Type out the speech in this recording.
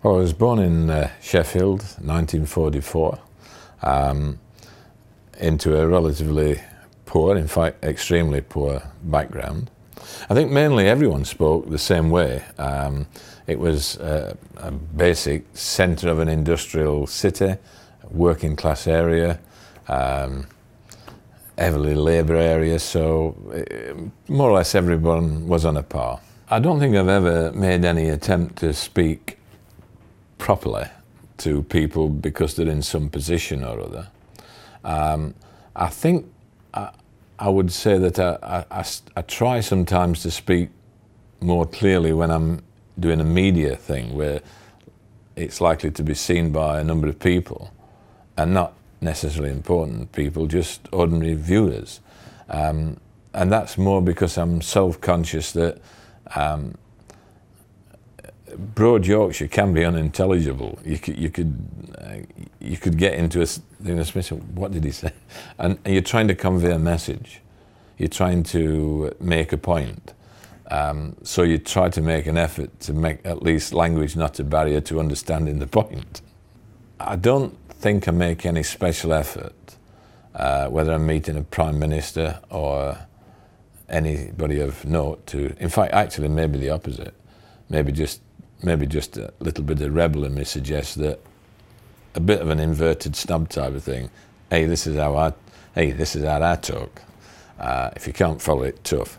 Well, I was born in uh, Sheffield, 1944, um, into a relatively poor, in fact, extremely poor background. I think mainly everyone spoke the same way. Um, it was uh, a basic centre of an industrial city, working class area, um, heavily labour area, so uh, more or less everyone was on a par. I don't think I've ever made any attempt to speak properly to people because they're in some position or other. Um, I think I, I, would say that I, I, I, try sometimes to speak more clearly when I'm doing a media thing where it's likely to be seen by a number of people and not necessarily important people, just ordinary viewers. Um, and that's more because I'm self conscious that um, broad Yorkshire can be unintelligible. You could, you could, uh, you could get into a of what did he say? And, and, you're trying to convey a message. You're trying to make a point. Um, so you try to make an effort to make at least language not a barrier to understanding the point. I don't think I make any special effort, uh, whether I'm meeting a prime minister or anybody of note to, in fact, actually maybe the opposite. Maybe just, maybe just a little bit of rebel in me suggests that a bit of an inverted snub type of thing. Hey, this is how I, hey, this is how I talk. Uh, if you can't follow it, tough.